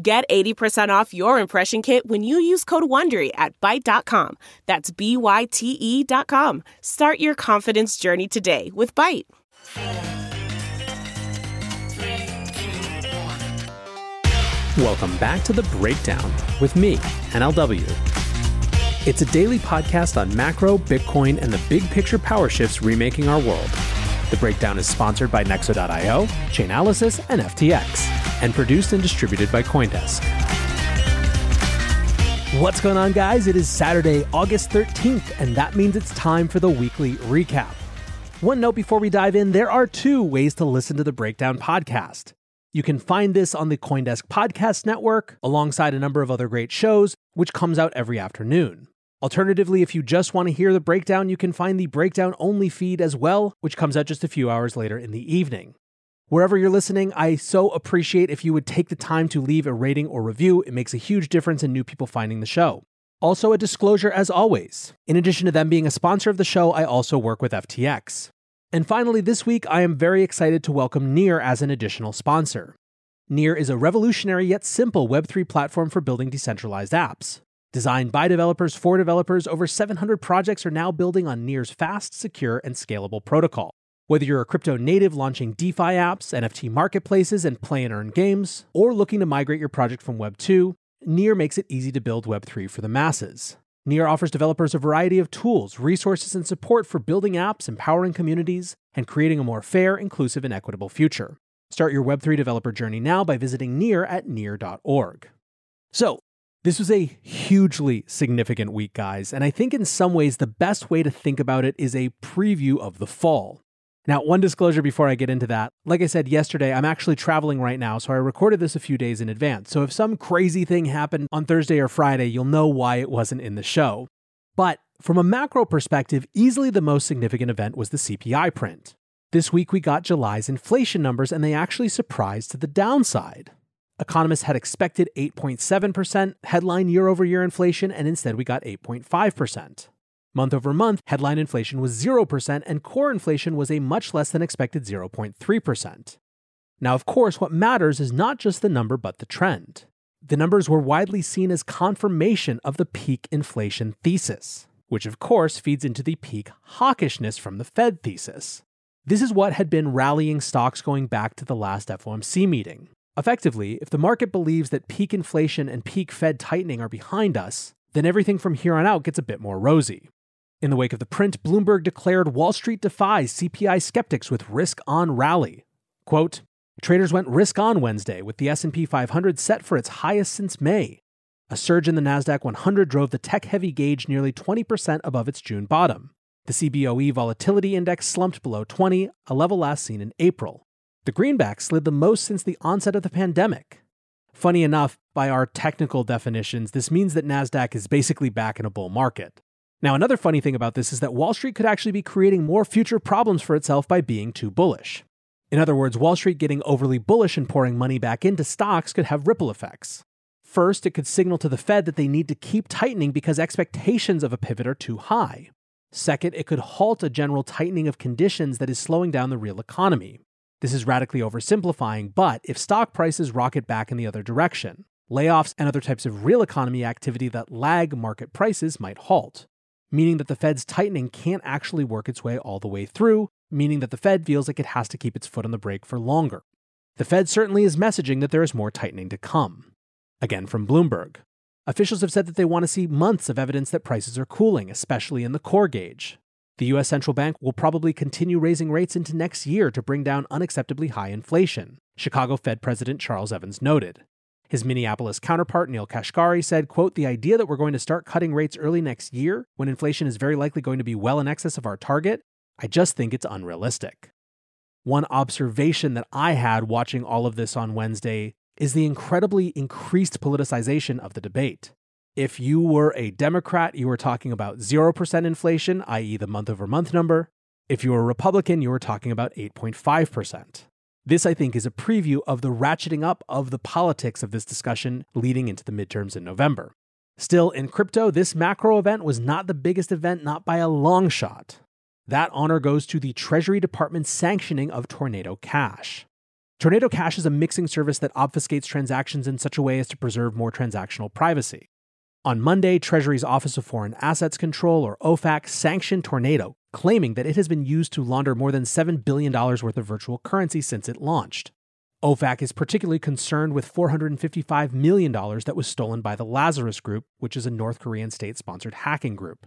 Get 80% off your impression kit when you use code WONDERY at Byte.com. That's B-Y-T-E dot com. Start your confidence journey today with Byte. Welcome back to The Breakdown with me, NLW. It's a daily podcast on macro, Bitcoin, and the big picture power shifts remaking our world. The Breakdown is sponsored by Nexo.io, Chainalysis, and FTX, and produced and distributed by Coindesk. What's going on, guys? It is Saturday, August 13th, and that means it's time for the weekly recap. One note before we dive in there are two ways to listen to the Breakdown podcast. You can find this on the Coindesk Podcast Network, alongside a number of other great shows, which comes out every afternoon. Alternatively, if you just want to hear the breakdown, you can find the breakdown only feed as well, which comes out just a few hours later in the evening. Wherever you're listening, I so appreciate if you would take the time to leave a rating or review. It makes a huge difference in new people finding the show. Also, a disclosure as always. In addition to them being a sponsor of the show, I also work with FTX. And finally, this week, I am very excited to welcome Near as an additional sponsor. Near is a revolutionary yet simple Web3 platform for building decentralized apps. Designed by developers for developers, over 700 projects are now building on Near's fast, secure, and scalable protocol. Whether you're a crypto native launching DeFi apps, NFT marketplaces, and play and earn games, or looking to migrate your project from Web 2, Near makes it easy to build Web 3 for the masses. Near offers developers a variety of tools, resources, and support for building apps, empowering communities, and creating a more fair, inclusive, and equitable future. Start your Web3 developer journey now by visiting Near at near.org. So, this was a hugely significant week, guys, and I think in some ways the best way to think about it is a preview of the fall. Now, one disclosure before I get into that. Like I said yesterday, I'm actually traveling right now, so I recorded this a few days in advance. So if some crazy thing happened on Thursday or Friday, you'll know why it wasn't in the show. But from a macro perspective, easily the most significant event was the CPI print. This week we got July's inflation numbers, and they actually surprised to the downside. Economists had expected 8.7% headline year over year inflation, and instead we got 8.5%. Month over month, headline inflation was 0%, and core inflation was a much less than expected 0.3%. Now, of course, what matters is not just the number, but the trend. The numbers were widely seen as confirmation of the peak inflation thesis, which of course feeds into the peak hawkishness from the Fed thesis. This is what had been rallying stocks going back to the last FOMC meeting. Effectively, if the market believes that peak inflation and peak Fed tightening are behind us, then everything from here on out gets a bit more rosy. In the wake of the print, Bloomberg declared Wall Street defies CPI skeptics with risk on rally. Quote, Traders went risk on Wednesday with the S&P 500 set for its highest since May. A surge in the Nasdaq 100 drove the tech-heavy gauge nearly 20% above its June bottom. The CBOE volatility index slumped below 20, a level last seen in April. The greenback slid the most since the onset of the pandemic. Funny enough, by our technical definitions, this means that Nasdaq is basically back in a bull market. Now, another funny thing about this is that Wall Street could actually be creating more future problems for itself by being too bullish. In other words, Wall Street getting overly bullish and pouring money back into stocks could have ripple effects. First, it could signal to the Fed that they need to keep tightening because expectations of a pivot are too high. Second, it could halt a general tightening of conditions that is slowing down the real economy. This is radically oversimplifying, but if stock prices rocket back in the other direction, layoffs and other types of real economy activity that lag market prices might halt meaning that the Fed's tightening can't actually work its way all the way through, meaning that the Fed feels like it has to keep its foot on the brake for longer. The Fed certainly is messaging that there is more tightening to come. Again from Bloomberg. Officials have said that they want to see months of evidence that prices are cooling, especially in the core gauge. The US central bank will probably continue raising rates into next year to bring down unacceptably high inflation, Chicago Fed President Charles Evans noted. His Minneapolis counterpart Neel Kashkari said, quote, "The idea that we're going to start cutting rates early next year when inflation is very likely going to be well in excess of our target, I just think it's unrealistic." One observation that I had watching all of this on Wednesday is the incredibly increased politicization of the debate. If you were a Democrat, you were talking about 0% inflation, i.e., the month over month number. If you were a Republican, you were talking about 8.5%. This, I think, is a preview of the ratcheting up of the politics of this discussion leading into the midterms in November. Still, in crypto, this macro event was not the biggest event, not by a long shot. That honor goes to the Treasury Department's sanctioning of Tornado Cash. Tornado Cash is a mixing service that obfuscates transactions in such a way as to preserve more transactional privacy. On Monday, Treasury's Office of Foreign Assets Control, or OFAC, sanctioned Tornado, claiming that it has been used to launder more than $7 billion worth of virtual currency since it launched. OFAC is particularly concerned with $455 million that was stolen by the Lazarus Group, which is a North Korean state sponsored hacking group.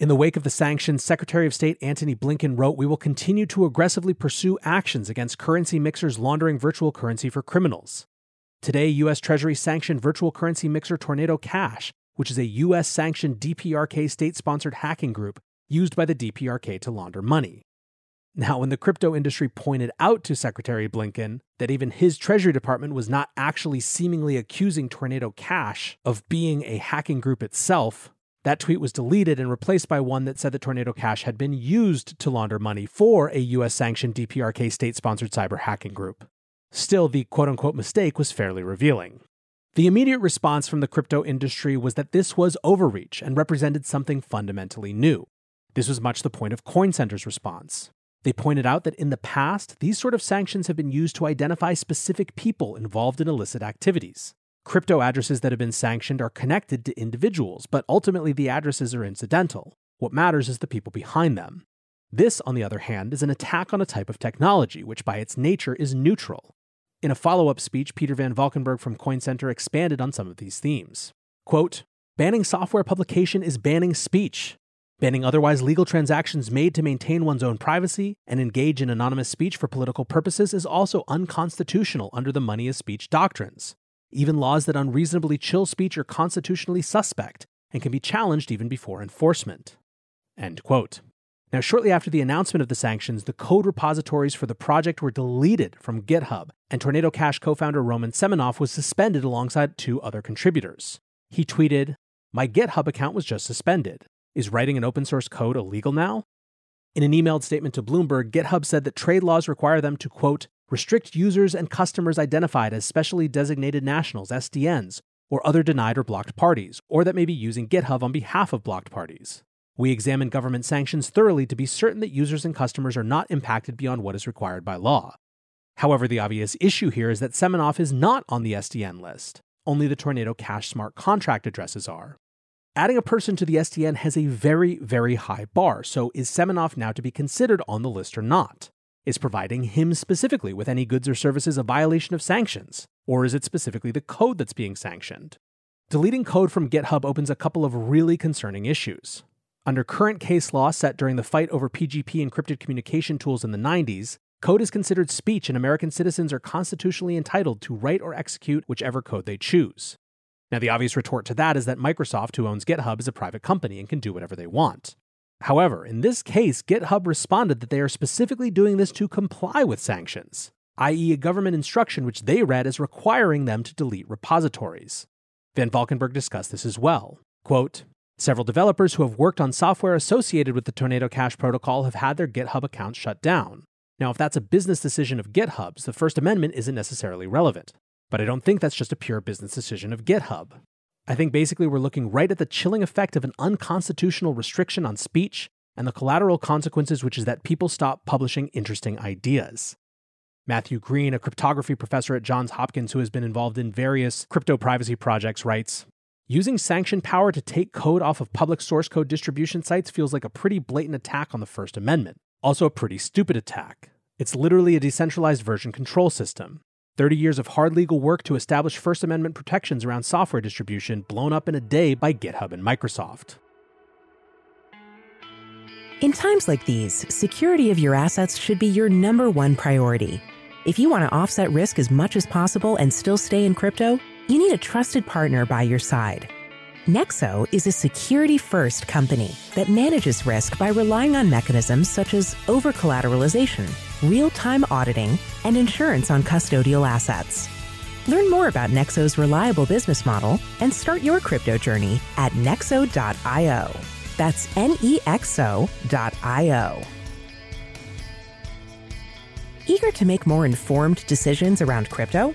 In the wake of the sanctions, Secretary of State Antony Blinken wrote, We will continue to aggressively pursue actions against currency mixers laundering virtual currency for criminals. Today, U.S. Treasury sanctioned virtual currency mixer Tornado Cash, which is a US sanctioned DPRK state sponsored hacking group used by the DPRK to launder money. Now, when the crypto industry pointed out to Secretary Blinken that even his Treasury Department was not actually seemingly accusing Tornado Cash of being a hacking group itself, that tweet was deleted and replaced by one that said that Tornado Cash had been used to launder money for a US sanctioned DPRK state sponsored cyber hacking group. Still, the quote unquote mistake was fairly revealing. The immediate response from the crypto industry was that this was overreach and represented something fundamentally new. This was much the point of Coin Center's response. They pointed out that in the past, these sort of sanctions have been used to identify specific people involved in illicit activities. Crypto addresses that have been sanctioned are connected to individuals, but ultimately the addresses are incidental. What matters is the people behind them. This, on the other hand, is an attack on a type of technology, which by its nature is neutral. In a follow up speech, Peter Van Valkenburgh from Coin Center expanded on some of these themes. Quote Banning software publication is banning speech. Banning otherwise legal transactions made to maintain one's own privacy and engage in anonymous speech for political purposes is also unconstitutional under the money is speech doctrines. Even laws that unreasonably chill speech are constitutionally suspect and can be challenged even before enforcement. End quote. Now, shortly after the announcement of the sanctions, the code repositories for the project were deleted from GitHub, and Tornado Cash co founder Roman Semenov was suspended alongside two other contributors. He tweeted, My GitHub account was just suspended. Is writing an open source code illegal now? In an emailed statement to Bloomberg, GitHub said that trade laws require them to, quote, restrict users and customers identified as specially designated nationals, SDNs, or other denied or blocked parties, or that may be using GitHub on behalf of blocked parties. We examine government sanctions thoroughly to be certain that users and customers are not impacted beyond what is required by law. However, the obvious issue here is that Semenov is not on the SDN list. Only the Tornado Cash smart contract addresses are. Adding a person to the SDN has a very, very high bar, so is Semenov now to be considered on the list or not? Is providing him specifically with any goods or services a violation of sanctions? Or is it specifically the code that's being sanctioned? Deleting code from GitHub opens a couple of really concerning issues. Under current case law set during the fight over PGP encrypted communication tools in the 90s, code is considered speech and American citizens are constitutionally entitled to write or execute whichever code they choose. Now, the obvious retort to that is that Microsoft, who owns GitHub, is a private company and can do whatever they want. However, in this case, GitHub responded that they are specifically doing this to comply with sanctions, i.e., a government instruction which they read as requiring them to delete repositories. Van Valkenburgh discussed this as well. Quote, Several developers who have worked on software associated with the Tornado Cash protocol have had their GitHub accounts shut down. Now, if that's a business decision of GitHub's, the First Amendment isn't necessarily relevant. But I don't think that's just a pure business decision of GitHub. I think basically we're looking right at the chilling effect of an unconstitutional restriction on speech and the collateral consequences, which is that people stop publishing interesting ideas. Matthew Green, a cryptography professor at Johns Hopkins who has been involved in various crypto privacy projects, writes Using sanction power to take code off of public source code distribution sites feels like a pretty blatant attack on the First Amendment. Also, a pretty stupid attack. It's literally a decentralized version control system. 30 years of hard legal work to establish First Amendment protections around software distribution blown up in a day by GitHub and Microsoft. In times like these, security of your assets should be your number one priority. If you want to offset risk as much as possible and still stay in crypto, you need a trusted partner by your side. Nexo is a security first company that manages risk by relying on mechanisms such as over collateralization real time auditing, and insurance on custodial assets. Learn more about Nexo's reliable business model and start your crypto journey at nexo.io. That's N E X O.io. Eager to make more informed decisions around crypto?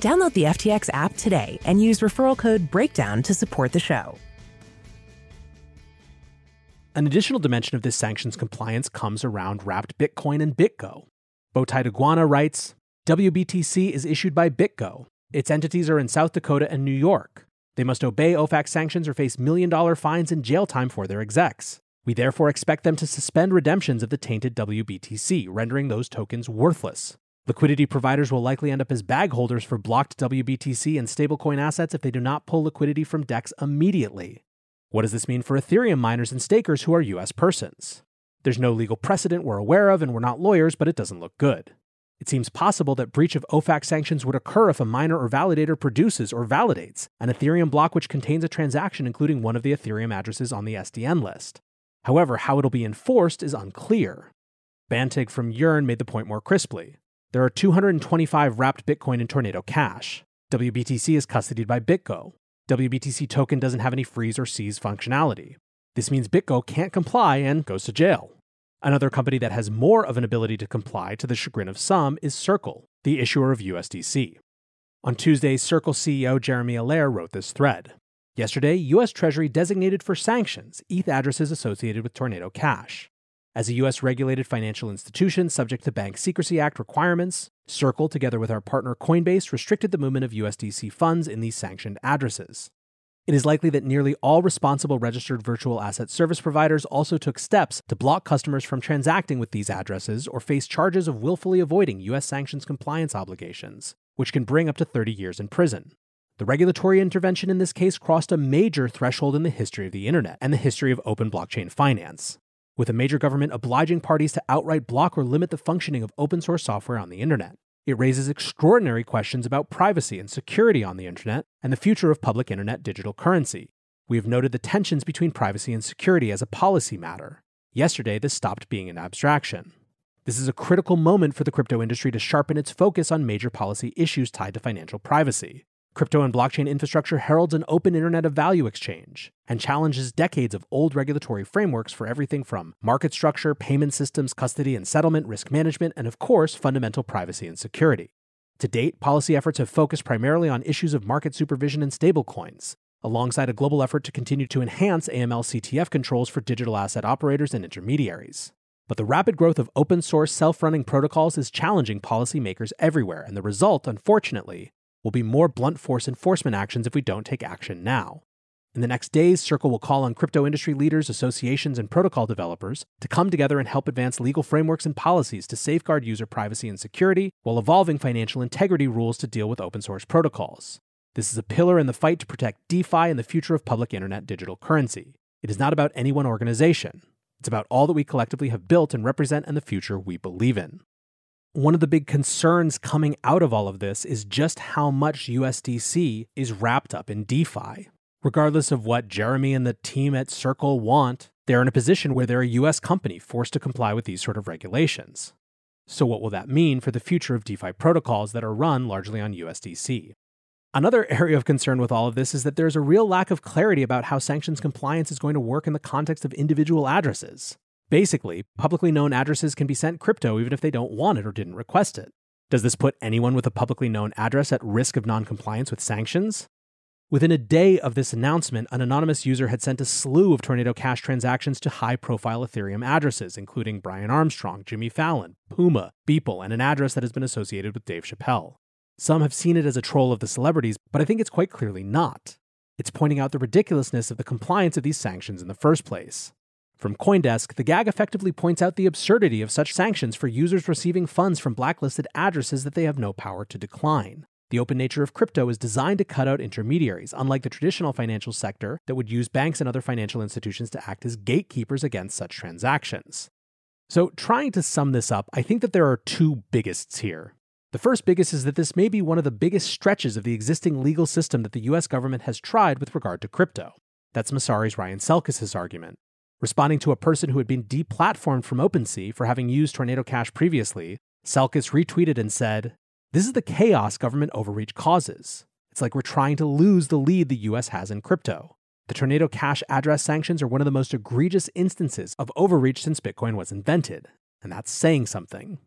Download the FTX app today and use referral code BREAKDOWN to support the show. An additional dimension of this sanctions compliance comes around wrapped Bitcoin and BitGo. Bowtie Iguana writes WBTC is issued by BitGo. Its entities are in South Dakota and New York. They must obey OFAC sanctions or face million dollar fines and jail time for their execs. We therefore expect them to suspend redemptions of the tainted WBTC, rendering those tokens worthless. Liquidity providers will likely end up as bag holders for blocked WBTC and stablecoin assets if they do not pull liquidity from DEX immediately. What does this mean for Ethereum miners and stakers who are US persons? There's no legal precedent we're aware of, and we're not lawyers, but it doesn't look good. It seems possible that breach of OFAC sanctions would occur if a miner or validator produces or validates an Ethereum block which contains a transaction including one of the Ethereum addresses on the SDN list. However, how it'll be enforced is unclear. Banteg from Yearn made the point more crisply. There are 225 wrapped Bitcoin in Tornado Cash. WBTC is custodied by BitGo. WBTC token doesn't have any freeze or seize functionality. This means BitGo can't comply and goes to jail. Another company that has more of an ability to comply to the chagrin of some is Circle, the issuer of USDC. On Tuesday, Circle CEO Jeremy Allaire wrote this thread. Yesterday, US Treasury designated for sanctions ETH addresses associated with Tornado Cash. As a U.S. regulated financial institution subject to Bank Secrecy Act requirements, Circle, together with our partner Coinbase, restricted the movement of USDC funds in these sanctioned addresses. It is likely that nearly all responsible registered virtual asset service providers also took steps to block customers from transacting with these addresses or face charges of willfully avoiding U.S. sanctions compliance obligations, which can bring up to 30 years in prison. The regulatory intervention in this case crossed a major threshold in the history of the internet and the history of open blockchain finance with a major government obliging parties to outright block or limit the functioning of open source software on the internet. It raises extraordinary questions about privacy and security on the internet and the future of public internet digital currency. We have noted the tensions between privacy and security as a policy matter. Yesterday, this stopped being an abstraction. This is a critical moment for the crypto industry to sharpen its focus on major policy issues tied to financial privacy. Crypto and blockchain infrastructure heralds an open Internet of Value exchange and challenges decades of old regulatory frameworks for everything from market structure, payment systems, custody and settlement, risk management, and of course, fundamental privacy and security. To date, policy efforts have focused primarily on issues of market supervision and stablecoins, alongside a global effort to continue to enhance AML CTF controls for digital asset operators and intermediaries. But the rapid growth of open source self running protocols is challenging policymakers everywhere, and the result, unfortunately, will be more blunt force enforcement actions if we don't take action now. In the next days, Circle will call on crypto industry leaders, associations, and protocol developers to come together and help advance legal frameworks and policies to safeguard user privacy and security while evolving financial integrity rules to deal with open source protocols. This is a pillar in the fight to protect DeFi and the future of public internet digital currency. It is not about any one organization. It's about all that we collectively have built and represent and the future we believe in. One of the big concerns coming out of all of this is just how much USDC is wrapped up in DeFi. Regardless of what Jeremy and the team at Circle want, they're in a position where they're a US company forced to comply with these sort of regulations. So, what will that mean for the future of DeFi protocols that are run largely on USDC? Another area of concern with all of this is that there's a real lack of clarity about how sanctions compliance is going to work in the context of individual addresses. Basically, publicly known addresses can be sent crypto even if they don't want it or didn't request it. Does this put anyone with a publicly known address at risk of noncompliance with sanctions? Within a day of this announcement, an anonymous user had sent a slew of Tornado Cash transactions to high profile Ethereum addresses, including Brian Armstrong, Jimmy Fallon, Puma, Beeple, and an address that has been associated with Dave Chappelle. Some have seen it as a troll of the celebrities, but I think it's quite clearly not. It's pointing out the ridiculousness of the compliance of these sanctions in the first place. From Coindesk, the gag effectively points out the absurdity of such sanctions for users receiving funds from blacklisted addresses that they have no power to decline. The open nature of crypto is designed to cut out intermediaries, unlike the traditional financial sector that would use banks and other financial institutions to act as gatekeepers against such transactions. So, trying to sum this up, I think that there are two biggests here. The first biggest is that this may be one of the biggest stretches of the existing legal system that the US government has tried with regard to crypto. That's Messari's Ryan Selkis' argument. Responding to a person who had been deplatformed from OpenSea for having used Tornado Cash previously, Selkis retweeted and said, this is the chaos government overreach causes. It's like we're trying to lose the lead the US has in crypto. The Tornado Cash address sanctions are one of the most egregious instances of overreach since Bitcoin was invented, and that's saying something.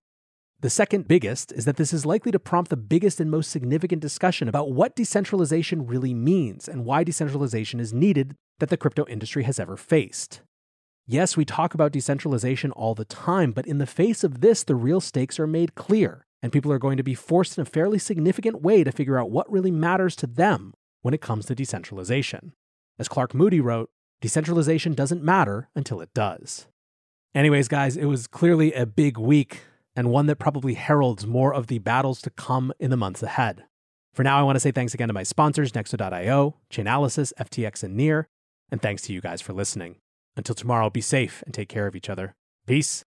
The second biggest is that this is likely to prompt the biggest and most significant discussion about what decentralization really means and why decentralization is needed that the crypto industry has ever faced. Yes, we talk about decentralization all the time, but in the face of this, the real stakes are made clear and people are going to be forced in a fairly significant way to figure out what really matters to them when it comes to decentralization. As Clark Moody wrote, decentralization doesn't matter until it does. Anyways, guys, it was clearly a big week and one that probably heralds more of the battles to come in the months ahead. For now, I want to say thanks again to my sponsors, Nexo.io, Chainalysis, FTX, and Near, and thanks to you guys for listening. Until tomorrow, be safe and take care of each other. Peace.